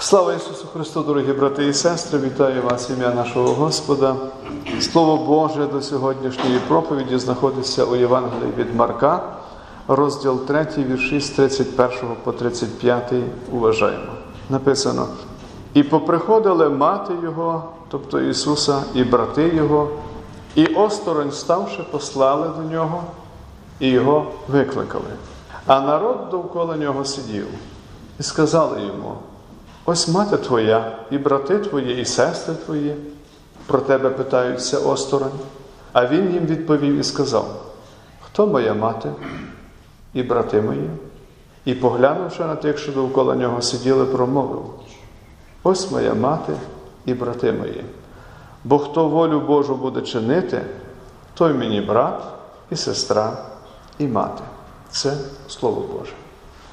Слава Ісусу Христу, дорогі брати і сестри, вітаю вас ім'я нашого Господа. Слово Боже до сьогоднішньої проповіді знаходиться у Євангелії від Марка, розділ 3, вірші з 31 по 35. Уважаємо. Написано: І поприходили мати Його, тобто Ісуса, і брати Його, і осторонь ставши, послали до нього, і його викликали. А народ довкола нього сидів, і сказали йому. Ось мати твоя, і брати твої, і сестри твої про тебе питаються осторонь. А він їм відповів і сказав: Хто моя мати і брати мої? І, поглянувши на тих, що довкола нього сиділи, промовив: Ось моя мати і брати мої. Бо хто волю Божу буде чинити, той мені брат і сестра, і мати. Це Слово Боже.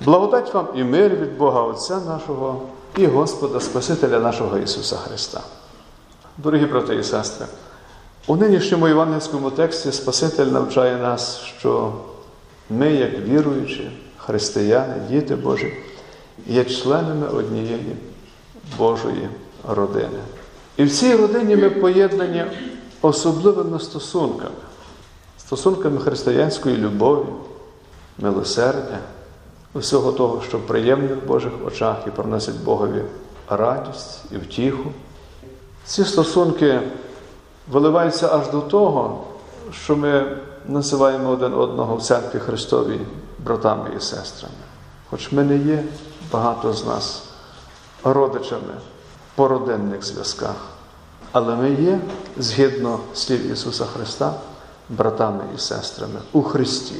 Благодать вам і мир від Бога Отця нашого і Господа Спасителя нашого Ісуса Христа. Дорогі брати і сестри, у нинішньому євангельському тексті Спаситель навчає нас, що ми, як віруючі, християни, діти Божі, є членами однієї Божої родини. І в цій родині ми поєднані особливими стосунками, стосунками християнської любові, милосердя, усього того, що приємне в Божих очах і приносить Богові радість і втіху. Ці стосунки виливаються аж до того, що ми називаємо один одного в церкві Христовій братами і сестрами. Хоч ми не є багато з нас родичами по родинних зв'язках, але ми є, згідно слів Ісуса Христа, братами і сестрами у Христі,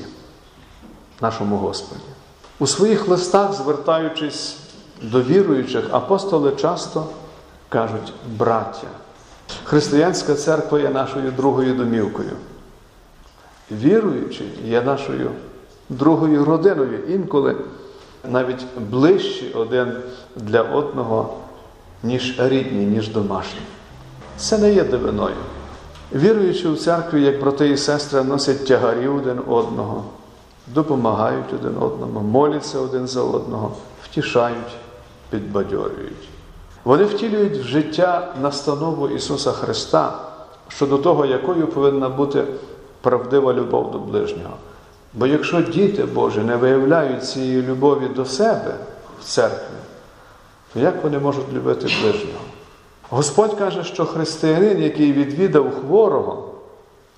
нашому Господі. У своїх листах, звертаючись до віруючих, апостоли часто кажуть браття. Християнська церква є нашою другою домівкою. Віруючий є нашою другою родиною, інколи навіть ближчі один для одного, ніж рідні, ніж домашні. Це не є дивиною. Віруючи в церкві, як брати і сестри, носять тягарі один одного допомагають один одному, моляться один за одного, втішають, підбадьорюють. Вони втілюють в життя настанову Ісуса Христа щодо того, якою повинна бути правдива любов до ближнього. Бо якщо діти Божі не виявляють цієї любові до себе в церкві, то як вони можуть любити ближнього? Господь каже, що християнин, який відвідав хворого,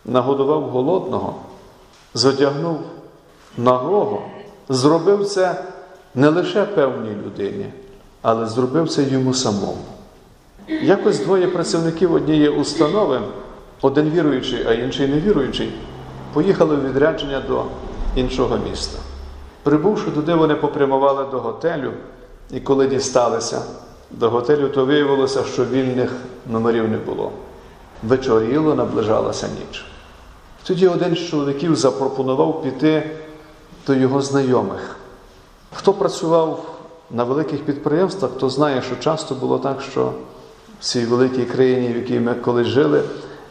нагодував голодного, зодягнув нагого, зробив це не лише певній людині, але зробив це йому самому. Якось двоє працівників однієї установи, один віруючий, а інший невіруючий, поїхали в відрядження до іншого міста. Прибувши туди, вони попрямували до готелю, і коли дісталися до готелю, то виявилося, що вільних номерів не було. Вечоріло, наближалася ніч. Тоді один з чоловіків запропонував піти до його знайомих. Хто працював на великих підприємствах, то знає, що часто було так, що в цій великій країні, в якій ми колись жили,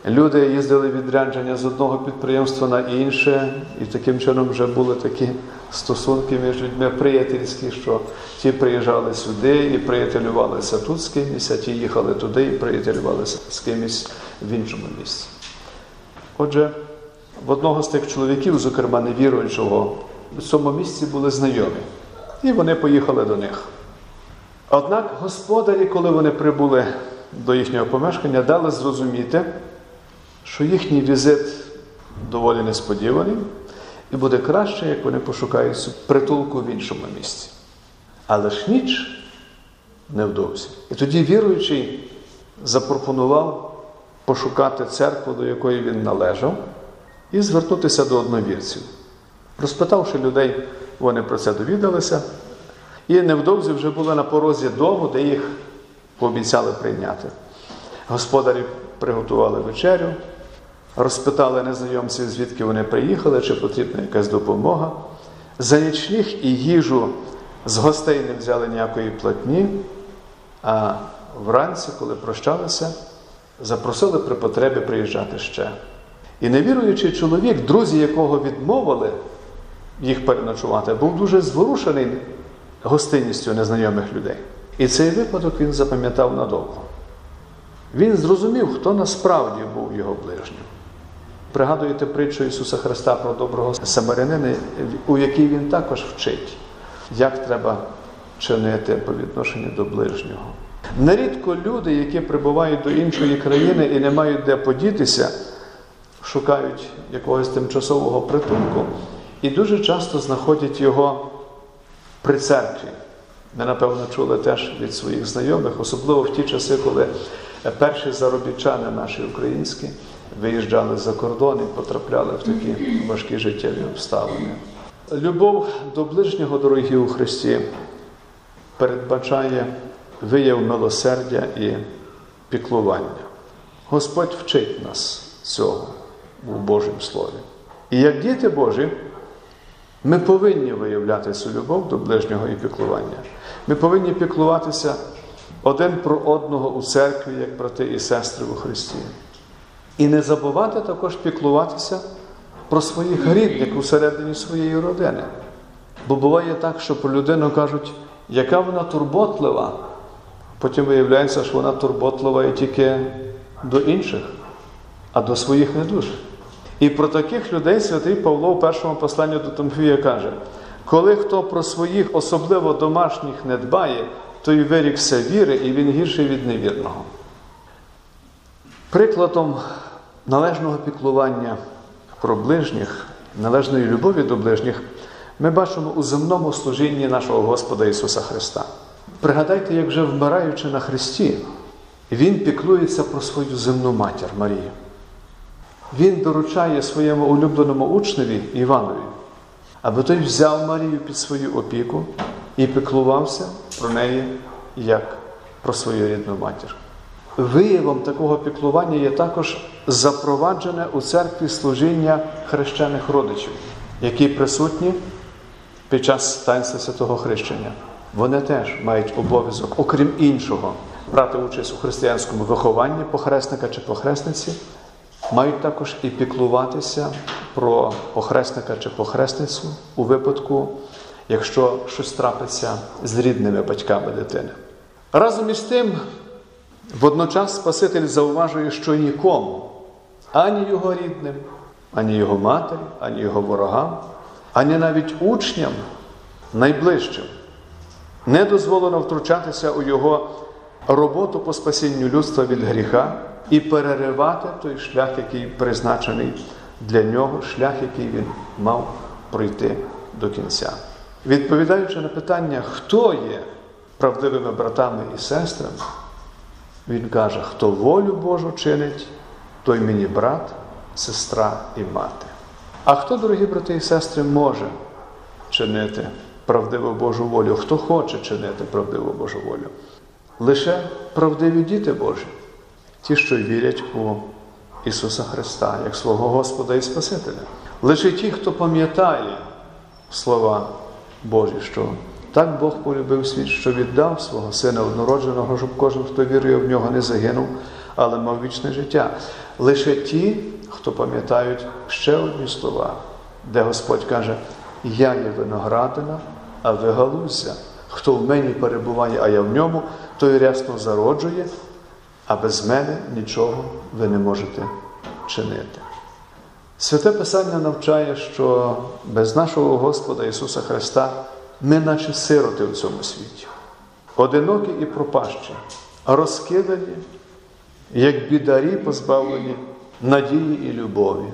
люди їздили відрядження з одного підприємства на інше, і таким чином вже були такі стосунки між людьми приятельські, що ті приїжджали сюди і приятелювалися тут з кимось, а ті їхали туди і приятелювалися з кимось в іншому місці. Отже, в одного з тих чоловіків, зокрема невіруючого, в цьому місці були знайомі, і вони поїхали до них. Однак господарі, коли вони прибули до їхнього помешкання, дали зрозуміти, що їхній візит доволі несподіваний, і буде краще, як вони пошукають притулку в іншому місці. Але ж ніч невдовзі. І тоді віруючий запропонував пошукати церкву, до якої він належав, і звернутися до одновірців. Розпитавши людей, вони про це довідалися, і невдовзі вже були на порозі дому, де їх пообіцяли прийняти. Господарі приготували вечерю, розпитали незнайомців, звідки вони приїхали, чи потрібна якась допомога. За нічних і їжу з гостей не взяли ніякої платні, а вранці, коли прощалися, запросили при потребі приїжджати ще. І невіруючий чоловік, друзі якого відмовили їх переночувати, був дуже зворушений гостинністю незнайомих людей. І цей випадок він запам'ятав надовго. Він зрозумів, хто насправді був його ближнім. Пригадуєте притчу Ісуса Христа про доброго самарянина, у якій Він також вчить, як треба чинити по відношенню до ближнього. Нерідко люди, які прибувають до іншої країни і не мають де подітися, шукають якогось тимчасового притулку і дуже часто знаходять його при церкві. Ми, напевно, чули теж від своїх знайомих, особливо в ті часи, коли перші заробітчани наші українські виїжджали за кордон і потрапляли в такі важкі життєві обставини. Любов до ближнього, дорогі у Христі, передбачає вияв милосердя і піклування. Господь вчить нас цього у Божому Слові. І як діти Божі, ми повинні виявляти цю любов до ближнього і піклування. Ми повинні піклуватися один про одного у церкві, як брати і сестри у Христі. І не забувати також піклуватися про своїх рідних усередині своєї родини. Бо буває так, що про людину кажуть, яка вона турботлива. Потім виявляється, що вона турботлива і тільки до інших, а до своїх не дуже. І про таких людей святий Павло в першому посланні до Тимофія каже: коли хто про своїх, особливо домашніх, не дбає, то й вирікся віри, і він гірший від невірного. Прикладом належного піклування про ближніх, належної любові до ближніх, ми бачимо у земному служінні нашого Господа Ісуса Христа. Пригадайте, як вже вмираючи на Христі, Він піклується про свою земну матір Марію. Він доручає своєму улюбленому учневі Іванові, аби той взяв Марію під свою опіку і піклувався про неї як про свою рідну матір. Виявом такого піклування є також запроваджене у церкві служіння хрещених родичів, які присутні під час таїнства святого хрещення. Вони теж мають обов'язок, окрім іншого, брати участь у християнському вихованні похресника чи похресниці, мають також і піклуватися про похресника чи похресницю у випадку, якщо щось трапиться з рідними батьками дитини. Разом із тим, водночас Спаситель зауважує, що нікому, ані його рідним, ані його матері, ані його ворогам, ані навіть учням найближчим не дозволено втручатися у його роботу по спасінню людства від гріха і переривати той шлях, який призначений для нього, шлях, який він мав пройти до кінця. Відповідаючи на питання, хто є правдивими братами і сестрами, він каже, хто волю Божу чинить, той мені брат, сестра і мати. А хто, дорогі брати і сестри, може чинити правдиву Божу волю? Хто хоче чинити правдиву Божу волю? Лише правдиві діти Божі, ті, що вірять у Ісуса Христа, як свого Господа і Спасителя. Лише ті, хто пам'ятає слова Божі, що так Бог полюбив світ, що віддав свого Сина однородженого, щоб кожен, хто вірує в нього, не загинув, але мав вічне життя. Лише ті, хто пам'ятають ще одні слова, де Господь каже: Я є виноградина, а ви галузя. Хто в мені перебуває, а я в ньому, той рясно зароджує, а без мене нічого ви не можете чинити. Святе Писання навчає, що без нашого Господа Ісуса Христа ми, наче сироти в цьому світі, одинокі і пропащі, розкидані, як бідарі, позбавлені надії і любові,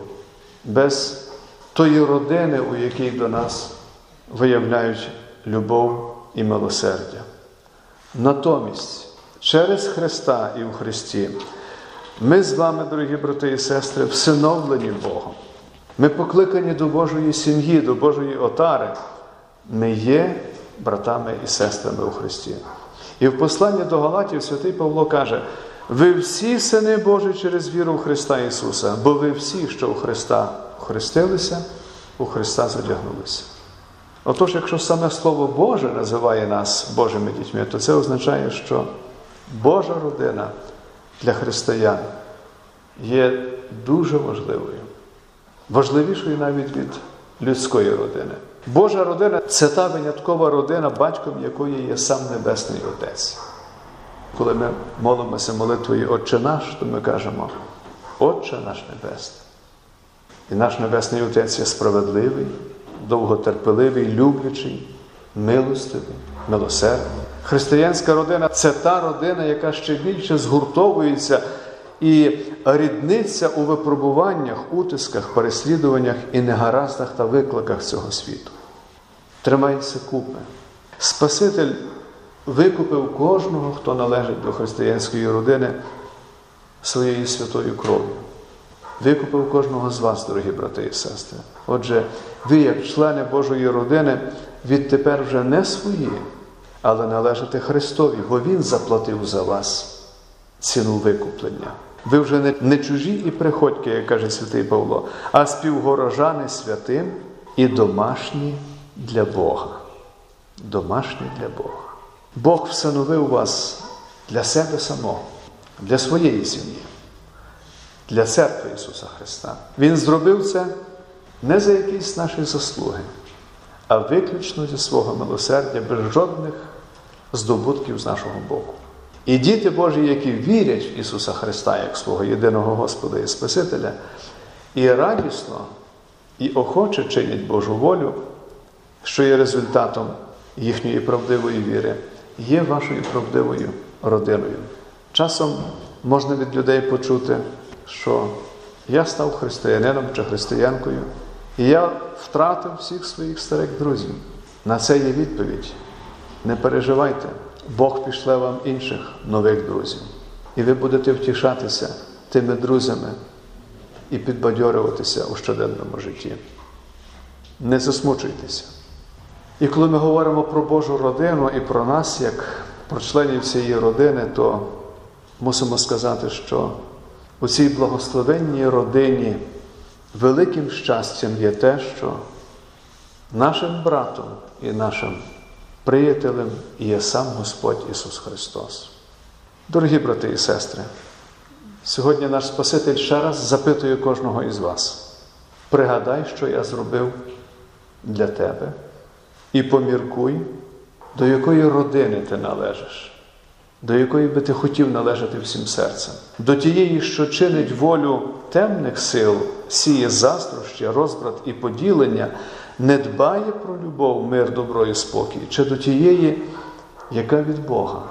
без тої родини, у якій до нас виявляють любов і милосердя. Натомість, через Христа і в Христі, ми з вами, дорогі брати і сестри, всиновлені Богом. Ми покликані до Божої сім'ї, до Божої отари. Ми є братами і сестрами у Христі. І в посланні до Галатів святий Павло каже: ви всі сини Божі через віру в Христа Ісуса, бо ви всі, що у Христа хрестилися, у Христа задягнулися. Отож, якщо саме Слово Боже називає нас Божими дітьми, то це означає, що Божа родина для християн є дуже важливою, важливішою навіть від людської родини. Божа родина це та виняткова родина, батьком якої є сам Небесний Отець. Коли ми молимося молитвою Отче наш, то ми кажемо, Отче наш Небесний. І наш Небесний Отець є справедливий, довготерпеливий, люблячий, милостивий, милосердний. Християнська родина це та родина, яка ще більше згуртовується і рідниться у випробуваннях, утисках, переслідуваннях і негараздах та викликах цього світу. Тримайся купи. Спаситель викупив кожного, хто належить до християнської родини своєю святою кров'ю. Викупив кожного з вас, дорогі брати і сестри. Отже, ви, як члени Божої родини, відтепер вже не свої, але належите Христові, бо Він заплатив за вас ціну викуплення. Ви вже не, не чужі і приходьки, як каже святий Павло, а співгорожани святим і домашні для Бога. Домашні для Бога. Бог встановив вас для себе самого, для своєї сім'ї, для церкви Ісуса Христа. Він зробив це не за якісь наші заслуги, а виключно зі свого милосердя, без жодних здобутків з нашого боку. І діти Божі, які вірять в Ісуса Христа як свого єдиного Господа і Спасителя, і радісно і охоче чинять Божу волю, що є результатом їхньої правдивої віри, є вашою правдивою родиною. Часом можна від людей почути, що я став християнином чи християнкою, і я втратив всіх своїх старих друзів. На це є відповідь. Не переживайте, Бог пішле вам інших нових друзів. І ви будете втішатися тими друзями і підбадьорюватися у щоденному житті. Не засмучуйтеся. І коли ми говоримо про Божу родину і про нас, як про членів цієї родини, то мусимо сказати, що у цій благословенній родині великим щастям є те, що нашим братом і нашим приятелем є сам Господь Ісус Христос. Дорогі брати і сестри, сьогодні наш Спаситель ще раз запитує кожного із вас. Пригадай, що я зробив для тебе, і поміркуй, до якої родини ти належиш, до якої би ти хотів належати всім серцем, до тієї, що чинить волю темних сил, сіє заздрощі, розбрат і поділення, не дбає про любов, мир, добро і спокій, чи до тієї, яка від Бога,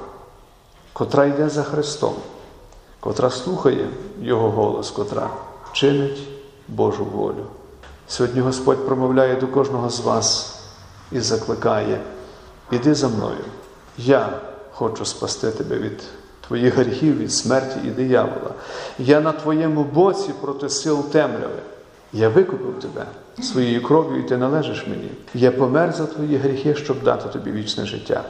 котра йде за Христом, котра слухає Його голос, котра чинить Божу волю. Сьогодні Господь промовляє до кожного з вас і закликає, іди за мною. Я хочу спасти тебе від твоїх гріхів, від смерті і диявола. Я на твоєму боці проти сил темряви. Я викупив тебе своєю кров'ю, і ти належиш мені. Я помер за твої гріхи, щоб дати тобі вічне життя.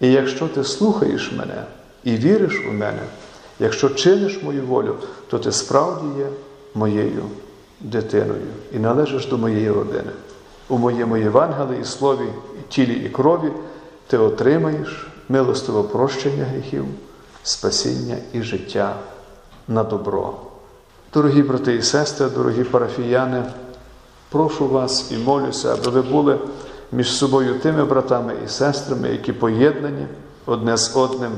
І якщо ти слухаєш мене і віриш у мене, якщо чиниш мою волю, то ти справді є моєю дитиною і належиш до моєї родини. У моєму Євангелії, слові, тілі і крові ти отримаєш милостиве прощення гріхів, спасіння і життя на добро. Дорогі брати і сестри, дорогі парафіяни, прошу вас і молюся, аби ви були між собою тими братами і сестрами, які поєднані одне з одним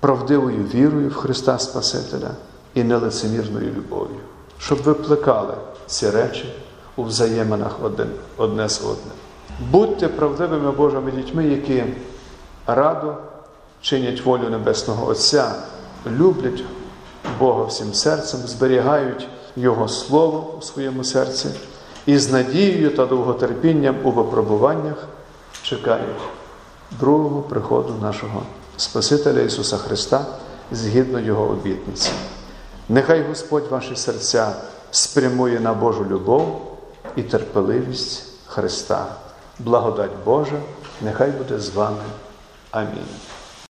правдивою вірою в Христа Спасителя і нелицемірною любов'ю, щоб ви плекали ці речі у взаєминах один, одне з одним. Будьте правдивими Божими дітьми, які радо чинять волю Небесного Отця, люблять Бога всім серцем, зберігають Його Слово у своєму серці і з надією та довготерпінням у випробуваннях чекають другого приходу нашого Спасителя Ісуса Христа згідно Його обітниці. Нехай Господь ваші серця спрямує на Божу любов і терпеливість Христа. Благодать Божа, нехай буде з вами. I mean.